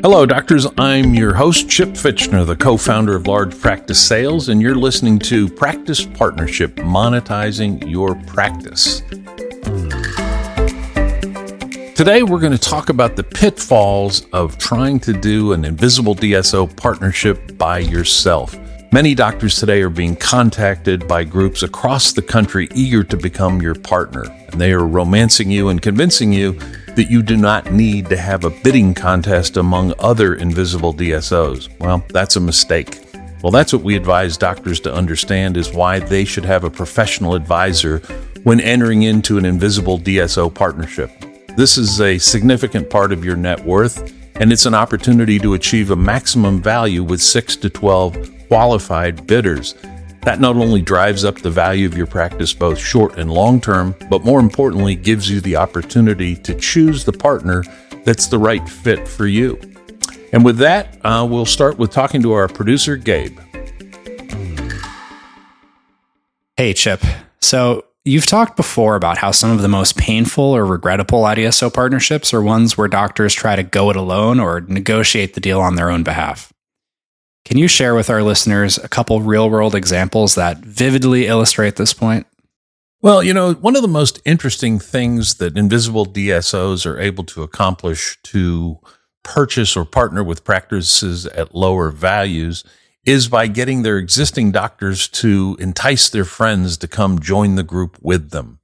Hello, doctors. I'm your host, Chip Fitchner, the co founder of Large Practice Sales, and you're listening to Practice Partnership Monetizing Your Practice. Today, we're going to talk about the pitfalls of trying to do an invisible DSO partnership by yourself. Many doctors today are being contacted by groups across the country eager to become your partner, and they are romancing you and convincing you that you do not need to have a bidding contest among other invisible DSOs. Well, that's a mistake. Well, that's what we advise doctors to understand is why they should have a professional advisor when entering into an invisible DSO partnership. This is a significant part of your net worth, and it's an opportunity to achieve a maximum value with 6 to 12 qualified bidders. That not only drives up the value of your practice both short and long term, but more importantly, gives you the opportunity to choose the partner that's the right fit for you. And with that, uh, we'll start with talking to our producer, Gabe. Hey, Chip. So, you've talked before about how some of the most painful or regrettable IDSO partnerships are ones where doctors try to go it alone or negotiate the deal on their own behalf. Can you share with our listeners a couple real world examples that vividly illustrate this point? Well, you know, one of the most interesting things that invisible DSOs are able to accomplish to purchase or partner with practices at lower values is by getting their existing doctors to entice their friends to come join the group with them.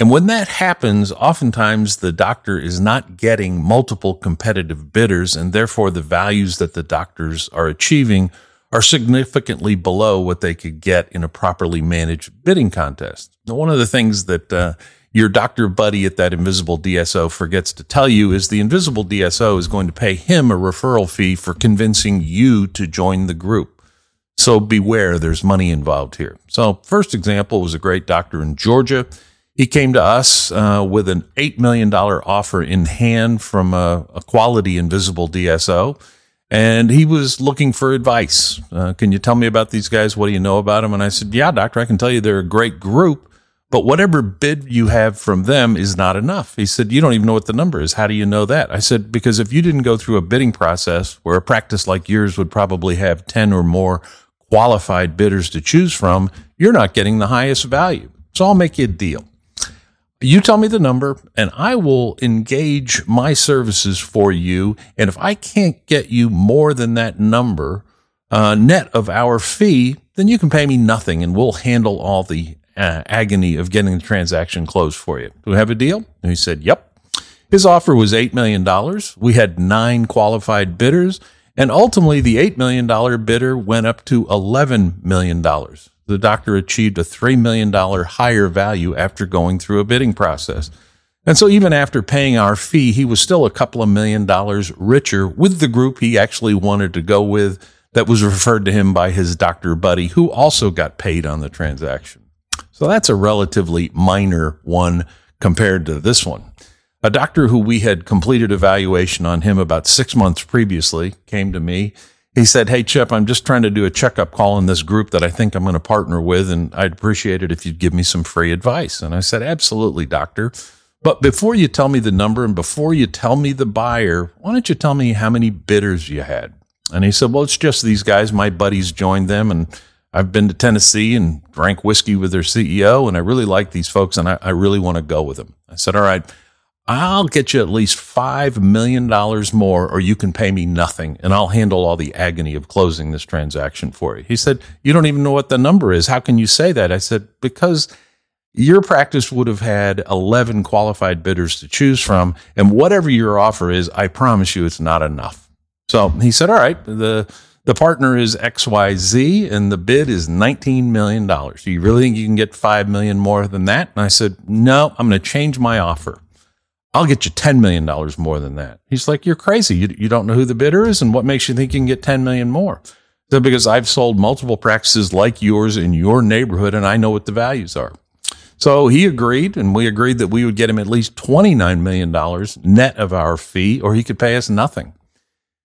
And when that happens, oftentimes the doctor is not getting multiple competitive bidders, and therefore the values that the doctors are achieving are significantly below what they could get in a properly managed bidding contest. Now, one of the things that uh, your doctor buddy at that invisible DSO forgets to tell you is the invisible DSO is going to pay him a referral fee for convincing you to join the group. So beware, there's money involved here. So, first example was a great doctor in Georgia he came to us uh, with an $8 million offer in hand from a, a, quality invisible DSO. And he was looking for advice. Uh, can you tell me about these guys? What do you know about them? And I said, Yeah, doctor, I can tell you they're a great group, but whatever bid you have from them is not enough. He said, You don't even know what the number is. How do you know that? I said, Because if you didn't go through a bidding process where a practice like yours would probably have 10 or more qualified bidders to choose from, you're not getting the highest value. So I'll make you a deal. You tell me the number and I will engage my services for you. And if I can't get you more than that number, uh, net of our fee, then you can pay me nothing and we'll handle all the uh, agony of getting the transaction closed for you. Do we have a deal? And he said, Yep. His offer was $8 million. We had nine qualified bidders. And ultimately, the $8 million bidder went up to $11 million the doctor achieved a $3 million higher value after going through a bidding process. And so even after paying our fee, he was still a couple of million dollars richer with the group he actually wanted to go with that was referred to him by his doctor buddy, who also got paid on the transaction. So that's a relatively minor one compared to this one. A doctor who we had completed evaluation on him about six months previously came to me he said, Hey, Chip, I'm just trying to do a checkup call in this group that I think I'm going to partner with, and I'd appreciate it if you'd give me some free advice. And I said, Absolutely, doctor. But before you tell me the number and before you tell me the buyer, why don't you tell me how many bidders you had? And he said, Well, it's just these guys. My buddies joined them, and I've been to Tennessee and drank whiskey with their CEO, and I really like these folks, and I, I really want to go with them. I said, All right. I'll get you at least $5 million more, or you can pay me nothing, and I'll handle all the agony of closing this transaction for you. He said, You don't even know what the number is. How can you say that? I said, Because your practice would have had 11 qualified bidders to choose from, and whatever your offer is, I promise you it's not enough. So he said, All right, the the partner is XYZ and the bid is $19 million. Do you really think you can get 5 million more than that? And I said, No, I'm going to change my offer. I'll get you $10 million more than that. He's like, you're crazy. You, you don't know who the bidder is. And what makes you think you can get 10 million more? So because I've sold multiple practices like yours in your neighborhood and I know what the values are. So he agreed and we agreed that we would get him at least $29 million net of our fee or he could pay us nothing.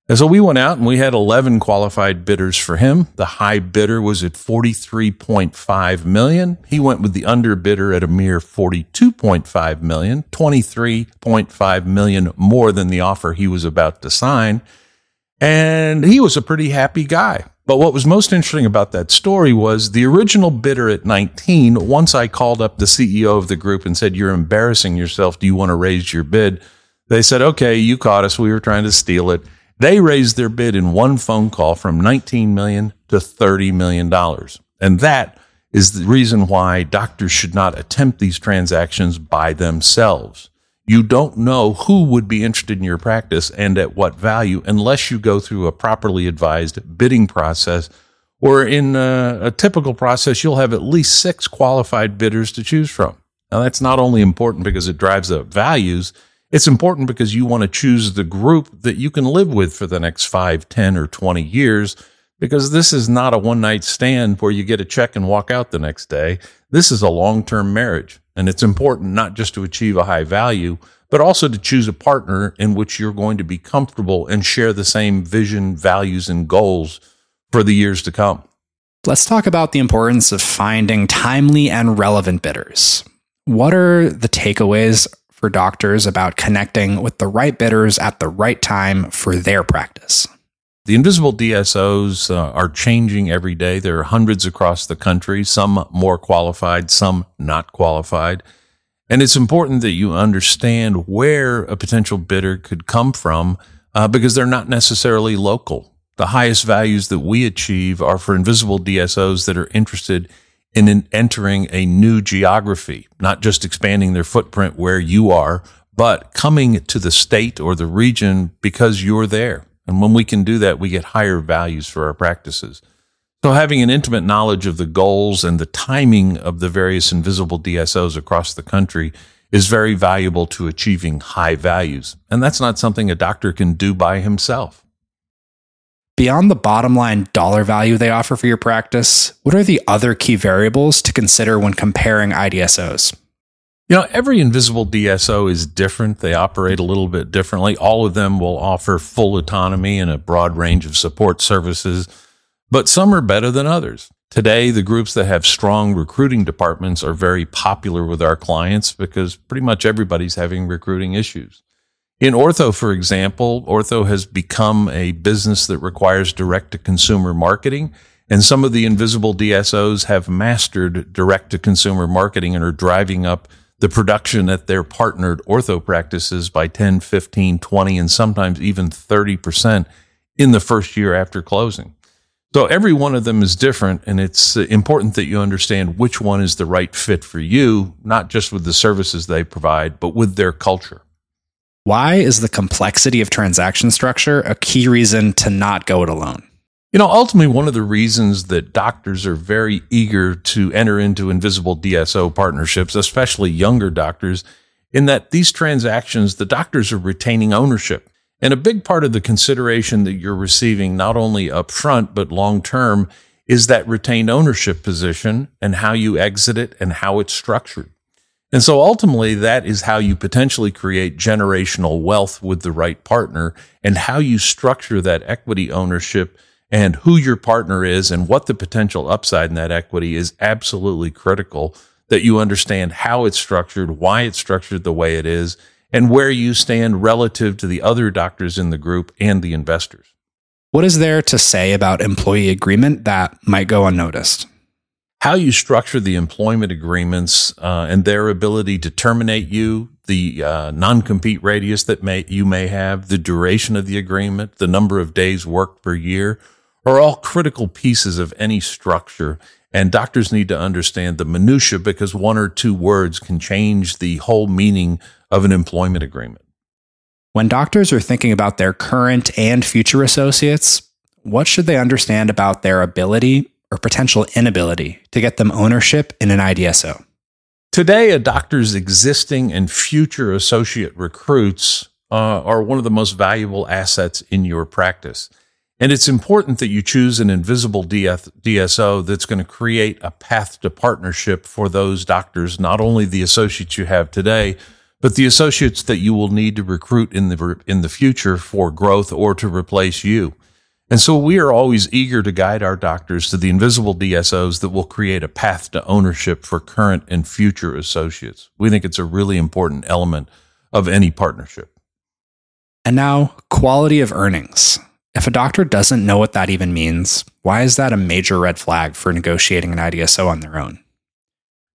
And so we went out and we had 11 qualified bidders for him. The high bidder was at 43.5 million. He went with the underbidder at a mere 42.5 million, 23.5 million more than the offer he was about to sign. And he was a pretty happy guy. But what was most interesting about that story was the original bidder at 19. Once I called up the CEO of the group and said, You're embarrassing yourself. Do you want to raise your bid? They said, Okay, you caught us. We were trying to steal it. They raised their bid in one phone call from 19 million to 30 million dollars. And that is the reason why doctors should not attempt these transactions by themselves. You don't know who would be interested in your practice and at what value unless you go through a properly advised bidding process. Or in a, a typical process, you'll have at least six qualified bidders to choose from. Now, that's not only important because it drives up values, it's important because you want to choose the group that you can live with for the next five, ten, or 20 years. Because this is not a one night stand where you get a check and walk out the next day. This is a long term marriage. And it's important not just to achieve a high value, but also to choose a partner in which you're going to be comfortable and share the same vision, values, and goals for the years to come. Let's talk about the importance of finding timely and relevant bidders. What are the takeaways for doctors about connecting with the right bidders at the right time for their practice? The invisible DSOs uh, are changing every day. There are hundreds across the country, some more qualified, some not qualified. And it's important that you understand where a potential bidder could come from uh, because they're not necessarily local. The highest values that we achieve are for invisible DSOs that are interested in, in entering a new geography, not just expanding their footprint where you are, but coming to the state or the region because you're there. And when we can do that, we get higher values for our practices. So having an intimate knowledge of the goals and the timing of the various invisible DSOs across the country is very valuable to achieving high values. And that's not something a doctor can do by himself. Beyond the bottom line dollar value they offer for your practice, what are the other key variables to consider when comparing IDSOs? You know, every invisible DSO is different. They operate a little bit differently. All of them will offer full autonomy and a broad range of support services, but some are better than others. Today, the groups that have strong recruiting departments are very popular with our clients because pretty much everybody's having recruiting issues. In ortho, for example, ortho has become a business that requires direct to consumer marketing. And some of the invisible DSOs have mastered direct to consumer marketing and are driving up the production at their partnered ortho practices by 10, 15, 20, and sometimes even 30% in the first year after closing. So every one of them is different, and it's important that you understand which one is the right fit for you, not just with the services they provide, but with their culture. Why is the complexity of transaction structure a key reason to not go it alone? You know, ultimately, one of the reasons that doctors are very eager to enter into invisible DSO partnerships, especially younger doctors, in that these transactions, the doctors are retaining ownership. And a big part of the consideration that you're receiving, not only upfront, but long term, is that retained ownership position and how you exit it and how it's structured. And so ultimately, that is how you potentially create generational wealth with the right partner and how you structure that equity ownership and who your partner is and what the potential upside in that equity is absolutely critical that you understand how it's structured, why it's structured the way it is, and where you stand relative to the other doctors in the group and the investors. What is there to say about employee agreement that might go unnoticed? How you structure the employment agreements uh, and their ability to terminate you, the uh, non-compete radius that may, you may have, the duration of the agreement, the number of days worked per year, are all critical pieces of any structure. And doctors need to understand the minutia because one or two words can change the whole meaning of an employment agreement. When doctors are thinking about their current and future associates, what should they understand about their ability or potential inability to get them ownership in an IDSO? Today, a doctor's existing and future associate recruits uh, are one of the most valuable assets in your practice. And it's important that you choose an invisible DSO that's going to create a path to partnership for those doctors, not only the associates you have today, but the associates that you will need to recruit in the, in the future for growth or to replace you. And so we are always eager to guide our doctors to the invisible DSOs that will create a path to ownership for current and future associates. We think it's a really important element of any partnership. And now, quality of earnings. If a doctor doesn't know what that even means, why is that a major red flag for negotiating an IDSO on their own?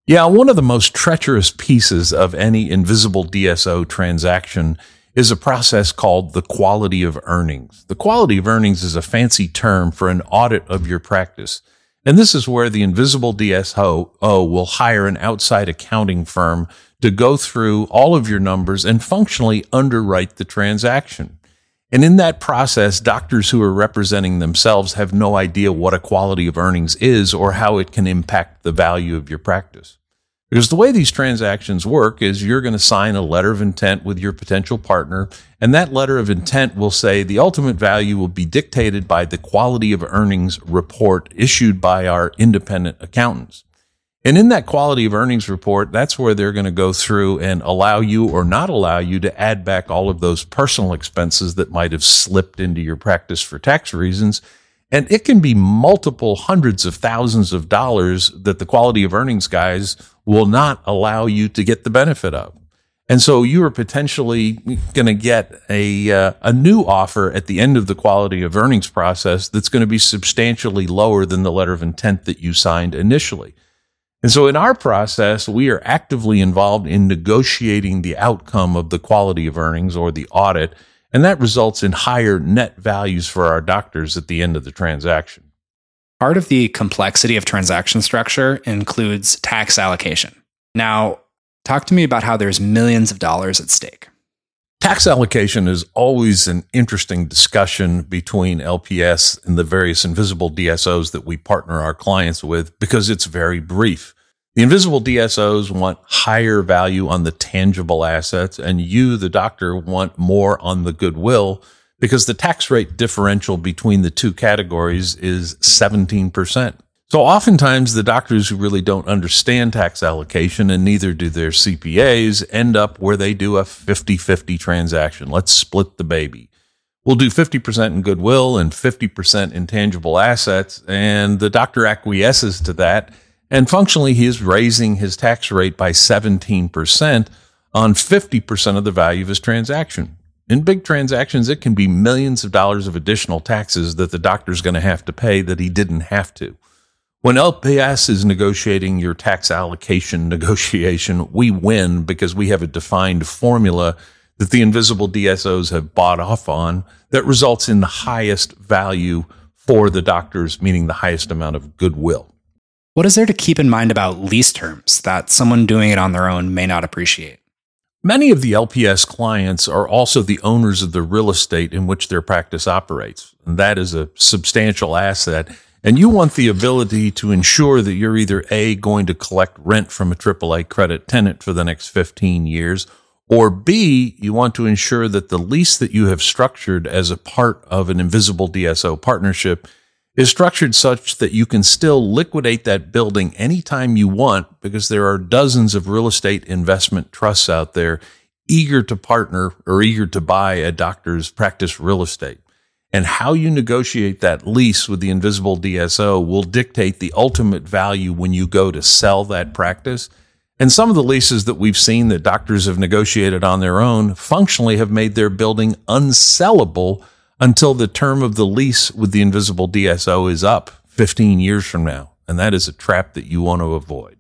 Yeah, one of the most treacherous pieces of any invisible DSO transaction is a process called the quality of earnings. The quality of earnings is a fancy term for an audit of your practice. And this is where the invisible DSO will hire an outside accounting firm to go through all of your numbers and functionally underwrite the transaction. And in that process, doctors who are representing themselves have no idea what a quality of earnings is or how it can impact the value of your practice. Because the way these transactions work is you're going to sign a letter of intent with your potential partner, and that letter of intent will say the ultimate value will be dictated by the quality of earnings report issued by our independent accountants. And in that quality of earnings report, that's where they're going to go through and allow you or not allow you to add back all of those personal expenses that might have slipped into your practice for tax reasons and it can be multiple hundreds of thousands of dollars that the quality of earnings guys will not allow you to get the benefit of. And so you are potentially going to get a, uh, a new offer at the end of the quality of earnings process that's going to be substantially lower than the letter of intent that you signed initially. And so in our process, we are actively involved in negotiating the outcome of the quality of earnings or the audit and that results in higher net values for our doctors at the end of the transaction. Part of the complexity of transaction structure includes tax allocation. Now, talk to me about how there's millions of dollars at stake. Tax allocation is always an interesting discussion between LPS and the various invisible DSOs that we partner our clients with because it's very brief. The invisible DSOs want higher value on the tangible assets, and you, the doctor, want more on the goodwill because the tax rate differential between the two categories is 17%. So oftentimes the doctors who really don't understand tax allocation and neither do their CPAs end up where they do a 50-50 transaction. Let's split the baby. We'll do 50% in goodwill and 50% in tangible assets. And the doctor acquiesces to that and functionally, he is raising his tax rate by 17% on 50% of the value of his transaction. In big transactions, it can be millions of dollars of additional taxes that the doctor's going to have to pay that he didn't have to. When LPS is negotiating your tax allocation negotiation, we win because we have a defined formula that the invisible DSOs have bought off on that results in the highest value for the doctors, meaning the highest amount of goodwill. What is there to keep in mind about lease terms that someone doing it on their own may not appreciate? Many of the LPS clients are also the owners of the real estate in which their practice operates. And that is a substantial asset. And you want the ability to ensure that you're either A, going to collect rent from a AAA credit tenant for the next 15 years, or B, you want to ensure that the lease that you have structured as a part of an invisible DSO partnership is structured such that you can still liquidate that building anytime you want because there are dozens of real estate investment trusts out there eager to partner or eager to buy a doctor's practice real estate. And how you negotiate that lease with the invisible DSO will dictate the ultimate value when you go to sell that practice. And some of the leases that we've seen that doctors have negotiated on their own functionally have made their building unsellable until the term of the lease with the invisible DSO is up 15 years from now. And that is a trap that you want to avoid.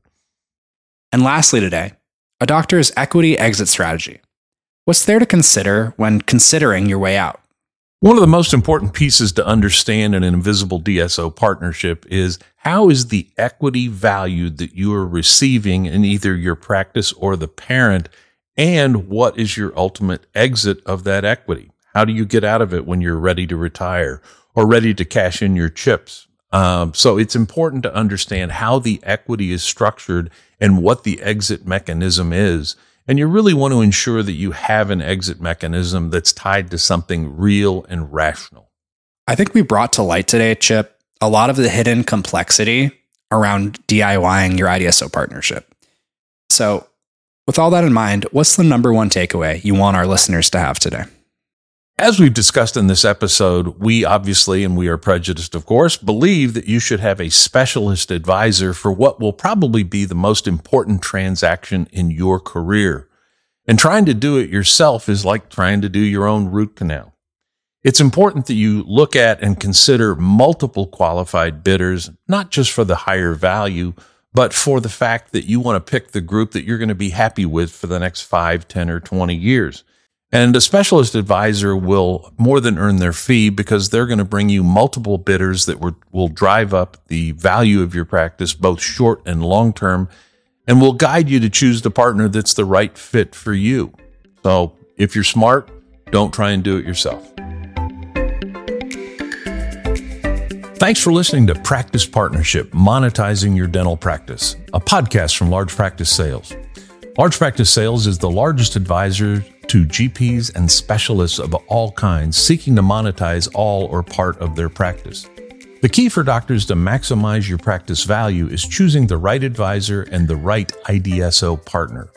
And lastly, today, a doctor's equity exit strategy. What's there to consider when considering your way out? One of the most important pieces to understand in an invisible DSO partnership is how is the equity valued that you are receiving in either your practice or the parent, and what is your ultimate exit of that equity? How do you get out of it when you're ready to retire or ready to cash in your chips? Um, so it's important to understand how the equity is structured and what the exit mechanism is. And you really want to ensure that you have an exit mechanism that's tied to something real and rational. I think we brought to light today, Chip, a lot of the hidden complexity around DIYing your IDSO partnership. So, with all that in mind, what's the number one takeaway you want our listeners to have today? As we've discussed in this episode, we obviously, and we are prejudiced, of course, believe that you should have a specialist advisor for what will probably be the most important transaction in your career. And trying to do it yourself is like trying to do your own root canal. It's important that you look at and consider multiple qualified bidders, not just for the higher value, but for the fact that you want to pick the group that you're going to be happy with for the next 5, 10, or 20 years. And a specialist advisor will more than earn their fee because they're going to bring you multiple bidders that will drive up the value of your practice, both short and long term, and will guide you to choose the partner that's the right fit for you. So if you're smart, don't try and do it yourself. Thanks for listening to Practice Partnership Monetizing Your Dental Practice, a podcast from Large Practice Sales. Large Practice Sales is the largest advisor to GPs and specialists of all kinds seeking to monetize all or part of their practice. The key for doctors to maximize your practice value is choosing the right advisor and the right IDSO partner.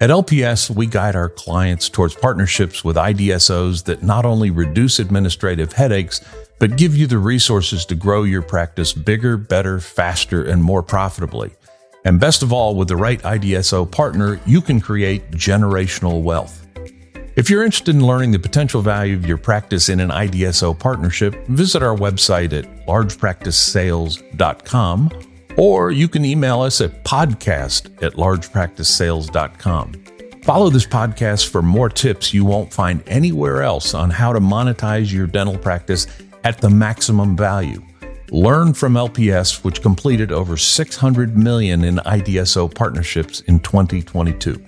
At LPS, we guide our clients towards partnerships with IDSOs that not only reduce administrative headaches, but give you the resources to grow your practice bigger, better, faster, and more profitably. And best of all, with the right IDSO partner, you can create generational wealth. If you're interested in learning the potential value of your practice in an IDSO partnership, visit our website at largepracticesales.com or you can email us at podcast at largepracticesales.com. Follow this podcast for more tips you won't find anywhere else on how to monetize your dental practice at the maximum value. Learn from LPS, which completed over 600 million in IDSO partnerships in 2022.